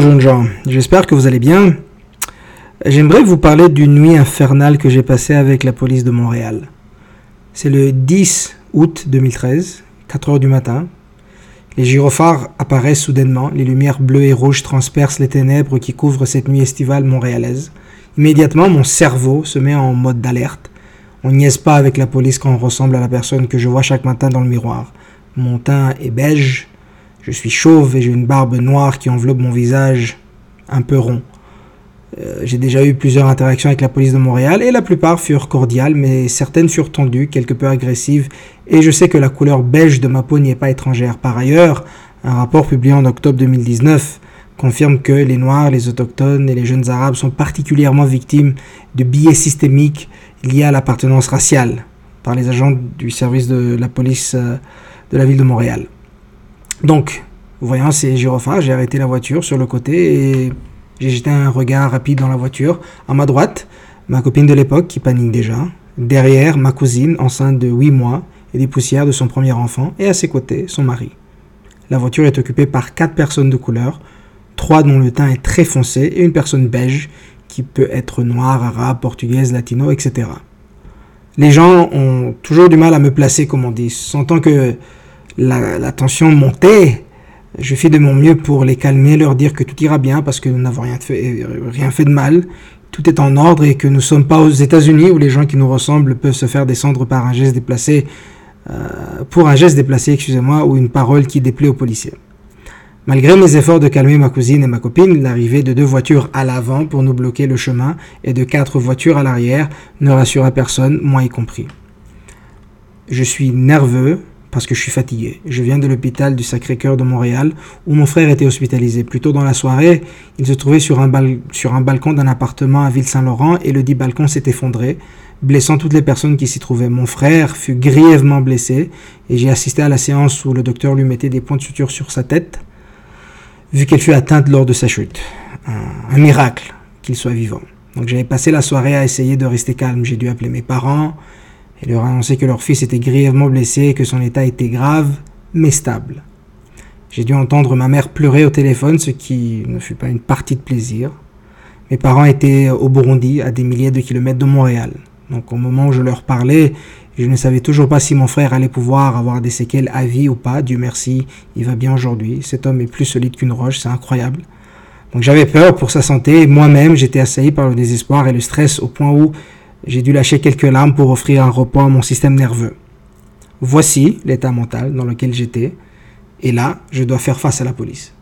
Bonjour jeunes gens, j'espère que vous allez bien. J'aimerais vous parler d'une nuit infernale que j'ai passée avec la police de Montréal. C'est le 10 août 2013, 4 heures du matin. Les gyrophares apparaissent soudainement, les lumières bleues et rouges transpercent les ténèbres qui couvrent cette nuit estivale montréalaise. Immédiatement, mon cerveau se met en mode d'alerte. On niaise pas avec la police quand on ressemble à la personne que je vois chaque matin dans le miroir. Mon teint est beige, je suis chauve et j'ai une barbe noire qui enveloppe mon visage un peu rond. Euh, j'ai déjà eu plusieurs interactions avec la police de Montréal et la plupart furent cordiales, mais certaines furent tendues, quelque peu agressives, et je sais que la couleur beige de ma peau n'y est pas étrangère. Par ailleurs, un rapport publié en octobre 2019 confirme que les Noirs, les Autochtones et les jeunes Arabes sont particulièrement victimes de biais systémiques liés à l'appartenance raciale par les agents du service de la police euh, de la ville de Montréal. Donc, voyant ces gyrophares, j'ai arrêté la voiture sur le côté et j'ai jeté un regard rapide dans la voiture. À ma droite, ma copine de l'époque qui panique déjà. Derrière, ma cousine enceinte de 8 mois et des poussières de son premier enfant. Et à ses côtés, son mari. La voiture est occupée par quatre personnes de couleur, trois dont le teint est très foncé et une personne beige qui peut être noire, arabe, portugaise, latino, etc. Les gens ont toujours du mal à me placer, comme on dit, sentant que la, tension montait. Je fais de mon mieux pour les calmer, leur dire que tout ira bien parce que nous n'avons rien fait, fait de mal. Tout est en ordre et que nous ne sommes pas aux États-Unis où les gens qui nous ressemblent peuvent se faire descendre par un geste déplacé, euh, pour un geste déplacé, excusez-moi, ou une parole qui déplaît aux policiers. Malgré mes efforts de calmer ma cousine et ma copine, l'arrivée de deux voitures à l'avant pour nous bloquer le chemin et de quatre voitures à l'arrière ne rassura personne, moi y compris. Je suis nerveux, parce que je suis fatigué. Je viens de l'hôpital du Sacré-Cœur de Montréal où mon frère était hospitalisé. Plus tôt dans la soirée, il se trouvait sur un, balcon d'un appartement à Ville-Saint-Laurent et le dit balcon s'est effondré, blessant toutes les personnes qui s'y trouvaient. Mon frère fut grièvement blessé et j'ai assisté à la séance où le docteur lui mettait des points de suture sur sa tête, vu qu'elle fut atteinte lors de sa chute. Un, un miracle qu'il soit vivant. Donc j'avais passé la soirée à essayer de rester calme. J'ai dû appeler mes parents, et leur annoncer que leur fils était grièvement blessé et que son état était grave, mais stable. J'ai dû entendre ma mère pleurer au téléphone, ce qui ne fut pas une partie de plaisir. Mes parents étaient au Burundi, à des milliers de kilomètres de Montréal. Donc au moment où je leur parlais, je ne savais toujours pas si mon frère allait pouvoir avoir des séquelles à vie ou pas. Dieu merci, il va bien aujourd'hui. Cet homme est plus solide qu'une roche, c'est incroyable. Donc j'avais peur pour sa santé. Moi-même, j'étais assailli par le désespoir et le stress au point où j'ai dû lâcher quelques larmes pour offrir un repos à mon système nerveux. Voici l'état mental dans lequel j'étais, et là, je dois faire face à la police.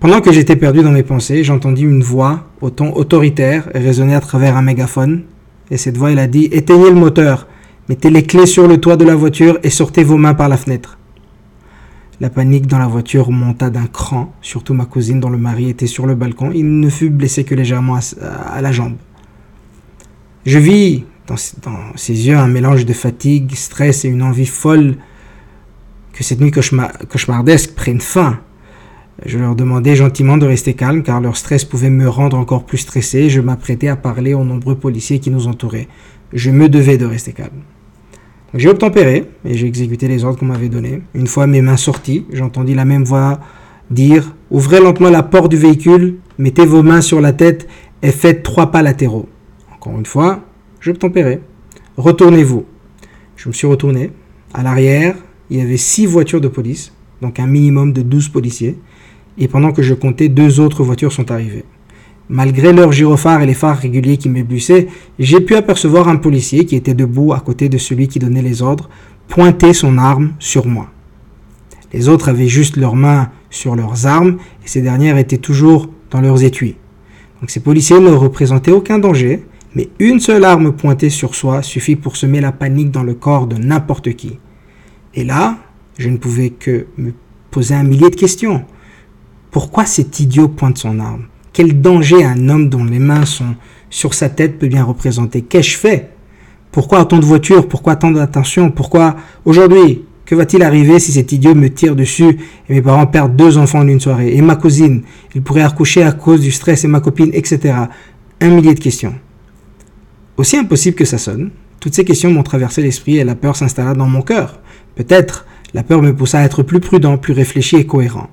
Pendant que j'étais perdu dans mes pensées, j'entendis une voix au ton autoritaire résonner à travers un mégaphone, et cette voix, elle a dit Éteignez le moteur, mettez les clés sur le toit de la voiture et sortez vos mains par la fenêtre. La panique dans la voiture monta d'un cran, surtout ma cousine dont le mari était sur le balcon. Il ne fut blessé que légèrement à la jambe. Je vis dans, ses yeux un mélange de fatigue, stress et une envie folle que cette nuit cauchemardesque prenne fin. Je leur demandais gentiment de rester calmes car leur stress pouvait me rendre encore plus stressé. Je m'apprêtais à parler aux nombreux policiers qui nous entouraient. Je me devais de rester calme. J'ai obtempéré et j'ai exécuté les ordres qu'on m'avait donnés. Une fois mes mains sorties, j'entendis la même voix dire Ouvrez lentement la porte du véhicule, mettez vos mains sur la tête et faites trois pas latéraux. Encore une fois, je tempérer. Retournez-vous. Je me suis retourné. À l'arrière, il y avait six voitures de police, donc un minimum de 12 policiers. Et pendant que je comptais, deux autres voitures sont arrivées. Malgré leurs gyrophares et les phares réguliers qui m'éblussaient, j'ai pu apercevoir un policier qui était debout à côté de celui qui donnait les ordres, pointer son arme sur moi. Les autres avaient juste leurs mains sur leurs armes et ces dernières étaient toujours dans leurs étuis. Donc ces policiers ne représentaient aucun danger, mais une seule arme pointée sur soi suffit pour semer la panique dans le corps de n'importe qui. Et là, je ne pouvais que me poser un millier de questions. Pourquoi cet idiot pointe son arme? Quel danger un homme dont les mains sont sur sa tête peut bien représenter? Qu'ai-je fait? Pourquoi autant de voitures? Pourquoi tant d'attention? Pourquoi aujourd'hui que va-t-il arriver si cet idiot me tire dessus et mes parents perdent deux enfants en une soirée? Et ma cousine, il pourrait accoucher à cause du stress et ma copine, etc. Un millier de questions. Aussi impossible que ça sonne, toutes ces questions m'ont traversé l'esprit et la peur s'installa dans mon cœur. Peut-être la peur me poussa à être plus prudent, plus réfléchi et cohérent.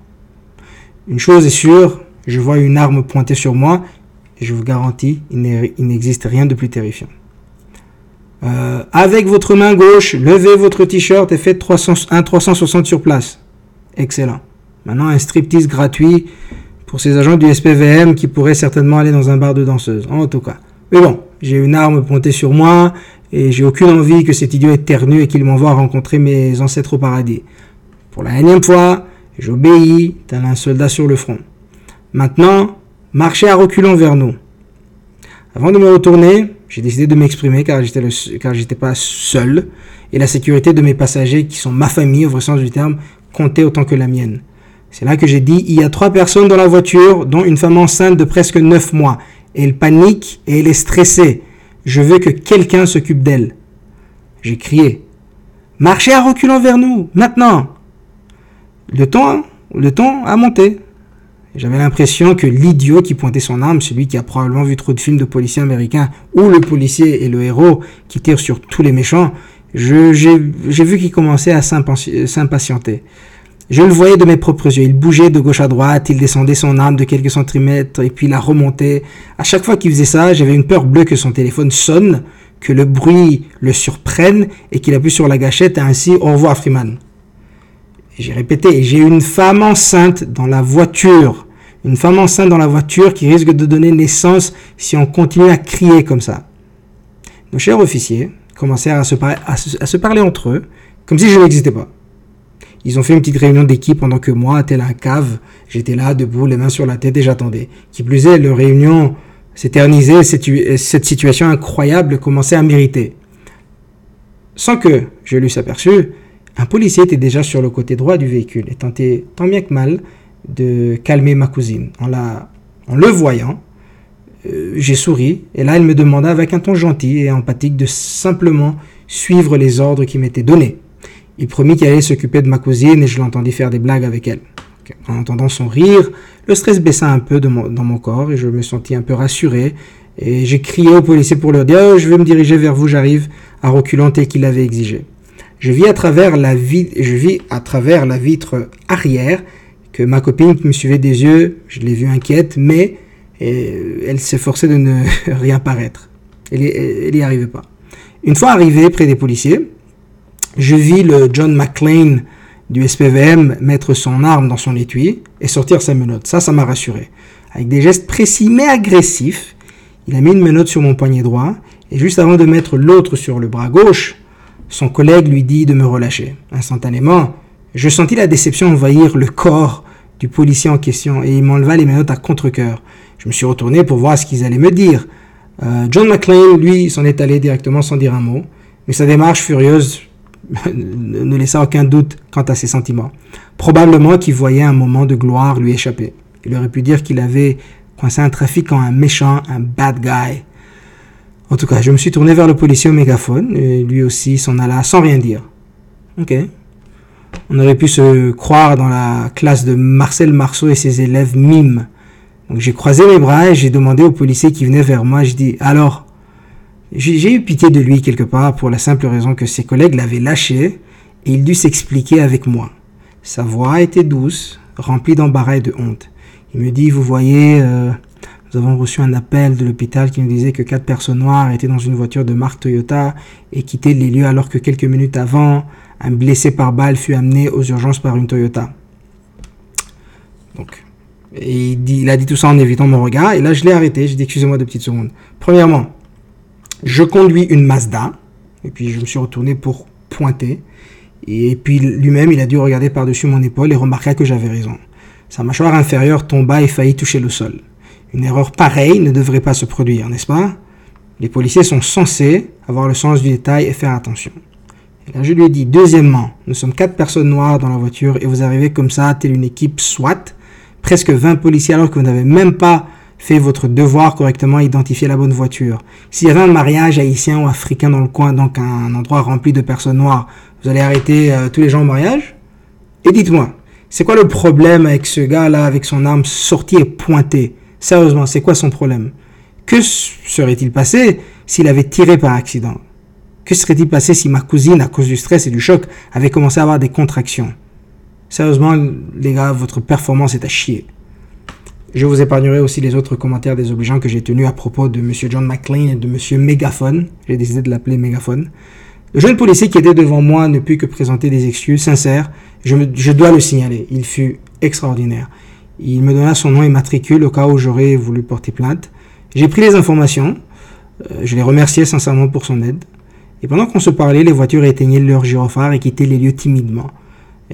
Une chose est sûre, je vois une arme pointée sur moi et je vous garantis, il n'existe rien de plus terrifiant. Euh, avec votre main gauche, levez votre t-shirt et faites 300, un 360 sur place. Excellent. Maintenant, un striptease gratuit pour ces agents du SPVM qui pourraient certainement aller dans un bar de danseuse, en tout cas. Mais bon, j'ai une arme pointée sur moi et j'ai aucune envie que cet idiot éternue et qu'il m'envoie rencontrer mes ancêtres au paradis. Pour la énième fois, j'obéis, tel un soldat sur le front. Maintenant, marchez à reculons vers nous. Avant de me retourner, j'ai décidé de m'exprimer car j'étais pas seul et la sécurité de mes passagers qui sont ma famille au vrai sens du terme comptait autant que la mienne. C'est là que j'ai dit il y a trois personnes dans la voiture dont une femme enceinte de presque neuf mois. Elle panique et elle est stressée. Je veux que quelqu'un s'occupe d'elle. J'ai crié Marchez à reculons vers nous, maintenant. Le ton, le ton a monté. J'avais l'impression que l'idiot qui pointait son arme, celui qui a probablement vu trop de films de policiers américains, ou le policier et le héros qui tire sur tous les méchants, j'ai vu qu'il commençait à s'impatienter. Je le voyais de mes propres yeux. Il bougeait de gauche à droite, il descendait son arme de quelques centimètres et puis la remontait. À chaque fois qu'il faisait ça, j'avais une peur bleue que son téléphone sonne, que le bruit le surprenne et qu'il appuie sur la gâchette et ainsi au revoir Freeman. J'ai répété, j'ai une femme enceinte dans la voiture. Une femme enceinte dans la voiture qui risque de donner naissance si on continue à crier comme ça. Nos chers officiers commencèrent à se, à se, parler entre eux, comme si je n'existais pas. Ils ont fait une petite réunion d'équipe pendant que moi, tel un cave, j'étais là, debout, les mains sur la tête et j'attendais. Qui plus est, leur réunion s'éternisait, cette situation incroyable commençait à mériter. Sans que je l'eusse aperçu, un policier était déjà sur le côté droit du véhicule et tentait tant bien que mal de calmer ma cousine. En, le voyant, euh, j'ai souri et là elle me demanda avec un ton gentil et empathique de simplement suivre les ordres qui m'étaient donnés. Il promit qu'il allait s'occuper de ma cousine et je l'entendis faire des blagues avec elle. En entendant son rire, le stress baissa un peu dans mon corps et je me sentis un peu rassuré. Et j'ai crié au policier pour leur dire oh, Je vais me diriger vers vous, j'arrive, à reculant tel qu'il avait exigé. Je vis à travers la, vitre arrière que ma copine me suivait des yeux, je l'ai vue inquiète, mais euh, elle s'efforçait de ne rien paraître. Elle n'y arrivait pas. Une fois arrivé près des policiers, je vis le John McClane du SPVM mettre son arme dans son étui et sortir sa menotte. Ça, ça m'a rassuré. Avec des gestes précis mais agressifs, il a mis une menotte sur mon poignet droit et juste avant de mettre l'autre sur le bras gauche, son collègue lui dit de me relâcher. Instantanément, je sentis la déception envahir le corps du policier en question et il m'enleva les menottes à contre-coeur. Je me suis retourné pour voir ce qu'ils allaient me dire. Euh, John McClane, lui, s'en est allé directement sans dire un mot, mais sa démarche furieuse ne laissa aucun doute quant à ses sentiments. Probablement qu'il voyait un moment de gloire lui échapper. Il aurait pu dire qu'il avait coincé un trafiquant, un méchant, un bad guy. En tout cas, je me suis tourné vers le policier au mégaphone, et lui aussi s'en alla sans rien dire. Ok. On aurait pu se croire dans la classe de Marcel Marceau et ses élèves mimes. Donc j'ai croisé mes bras et j'ai demandé au policier qui venait vers moi, je dis, alors, j'ai eu pitié de lui quelque part pour la simple raison que ses collègues l'avaient lâché et il dut s'expliquer avec moi. Sa voix était douce, remplie d'embarras et de honte. Il me dit, vous voyez, euh, nous avons reçu un appel de l'hôpital qui nous disait que quatre personnes noires étaient dans une voiture de marque Toyota et quittaient les lieux alors que quelques minutes avant, un blessé par balle fut amené aux urgences par une Toyota. Donc, il, a dit tout ça en évitant mon regard et là je l'ai arrêté. J'ai dit excusez-moi deux petites secondes. Premièrement, je conduis une Mazda et puis je me suis retourné pour pointer. Et puis lui-même, il a dû regarder par-dessus mon épaule et remarqua que j'avais raison. Sa mâchoire inférieure tomba et faillit toucher le sol. Une erreur pareille ne devrait pas se produire, n'est-ce pas? Les policiers sont censés avoir le sens du détail et faire attention. Et là, je lui ai dit, deuxièmement, nous sommes quatre personnes noires dans la voiture et vous arrivez comme ça, telle une équipe SWAT, presque 20 policiers alors que vous n'avez même pas fait votre devoir correctement identifier la bonne voiture. S'il y avait un mariage haïtien ou africain dans le coin, donc un endroit rempli de personnes noires, vous allez arrêter euh, tous les gens au mariage? Et dites-moi, c'est quoi le problème avec ce gars-là, avec son arme sortie et pointée? Sérieusement, c'est quoi son problème? Que serait-il passé s'il avait tiré par accident? Que serait-il passé si ma cousine, à cause du stress et du choc, avait commencé à avoir des contractions? Sérieusement, les gars, votre performance est à chier. Je vous épargnerai aussi les autres commentaires désobligeants que j'ai tenus à propos de M. John McLean et de M. Megaphone. J'ai décidé de l'appeler Megaphone. Le jeune policier qui était devant moi ne put que présenter des excuses sincères. Je, dois le signaler. Il fut extraordinaire. Il me donna son nom et matricule au cas où j'aurais voulu porter plainte. J'ai pris les informations. Euh, je l'ai remercié sincèrement pour son aide. Et pendant qu'on se parlait, les voitures éteignaient leurs gyrophares et quittaient les lieux timidement.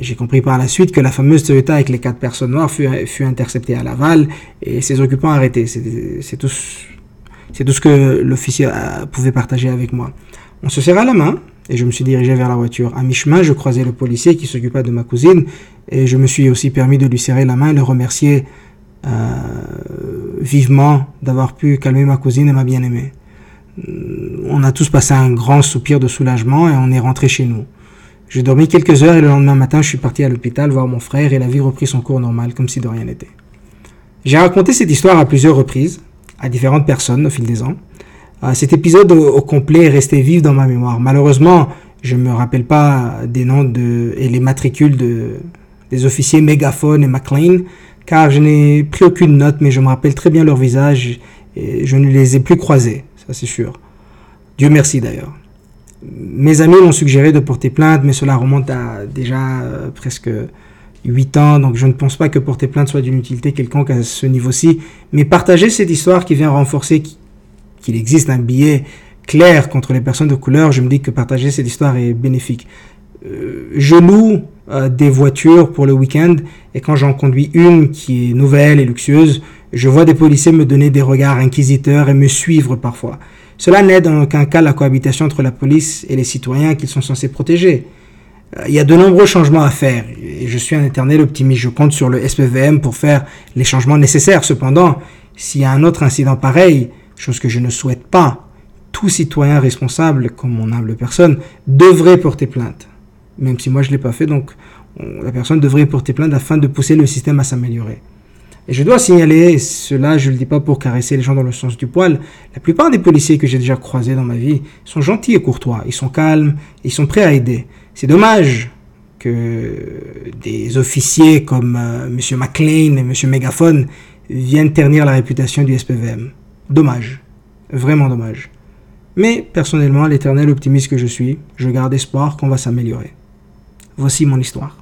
J'ai compris par la suite que la fameuse Toyota avec les quatre personnes noires fut, interceptée à Laval et ses occupants arrêtés. C'est tout, tout ce que l'officier pouvait partager avec moi. On se serra la main et je me suis dirigé vers la voiture. À mi-chemin, je croisais le policier qui s'occupa de ma cousine et je me suis aussi permis de lui serrer la main et le remercier euh, vivement d'avoir pu calmer ma cousine et ma bien-aimée. On a tous passé un grand soupir de soulagement et on est rentré chez nous. J'ai dormi quelques heures et le lendemain matin, je suis parti à l'hôpital voir mon frère et la vie reprit son cours normal comme si de rien n'était. J'ai raconté cette histoire à plusieurs reprises, à différentes personnes au fil des ans. Euh, cet épisode au, complet est resté vif dans ma mémoire. Malheureusement, je ne me rappelle pas des noms de, et les matricules de, des officiers Megaphone et McLean, car je n'ai pris aucune note, mais je me rappelle très bien leur visage et je ne les ai plus croisés, ça c'est sûr. Dieu merci d'ailleurs. Mes amis m'ont suggéré de porter plainte, mais cela remonte à déjà euh, presque 8 ans, donc je ne pense pas que porter plainte soit d'une utilité quelconque à ce niveau-ci. Mais partager cette histoire qui vient renforcer qu'il existe un billet clair contre les personnes de couleur, je me dis que partager cette histoire est bénéfique. Euh, je loue euh, des voitures pour le week-end et quand j'en conduis une qui est nouvelle et luxueuse, je vois des policiers me donner des regards inquisiteurs et me suivre parfois. Cela n'aide en aucun cas la cohabitation entre la police et les citoyens qu'ils sont censés protéger. Euh, il y a de nombreux changements à faire et je suis un éternel optimiste. Je compte sur le SPVM pour faire les changements nécessaires. Cependant, s'il y a un autre incident pareil, chose que je ne souhaite pas, tout citoyen responsable, comme mon humble personne, devrait porter plainte. Même si moi je ne l'ai pas fait, donc la personne devrait porter plainte afin de pousser le système à s'améliorer. Et je dois signaler, cela je ne le dis pas pour caresser les gens dans le sens du poil, la plupart des policiers que j'ai déjà croisés dans ma vie sont gentils et courtois, ils sont calmes, ils sont prêts à aider. C'est dommage que des officiers comme euh, M. McLean et M. Megaphone viennent ternir la réputation du SPVM. Dommage. Vraiment dommage. Mais personnellement, l'éternel optimiste que je suis, je garde espoir qu'on va s'améliorer. Voici mon histoire.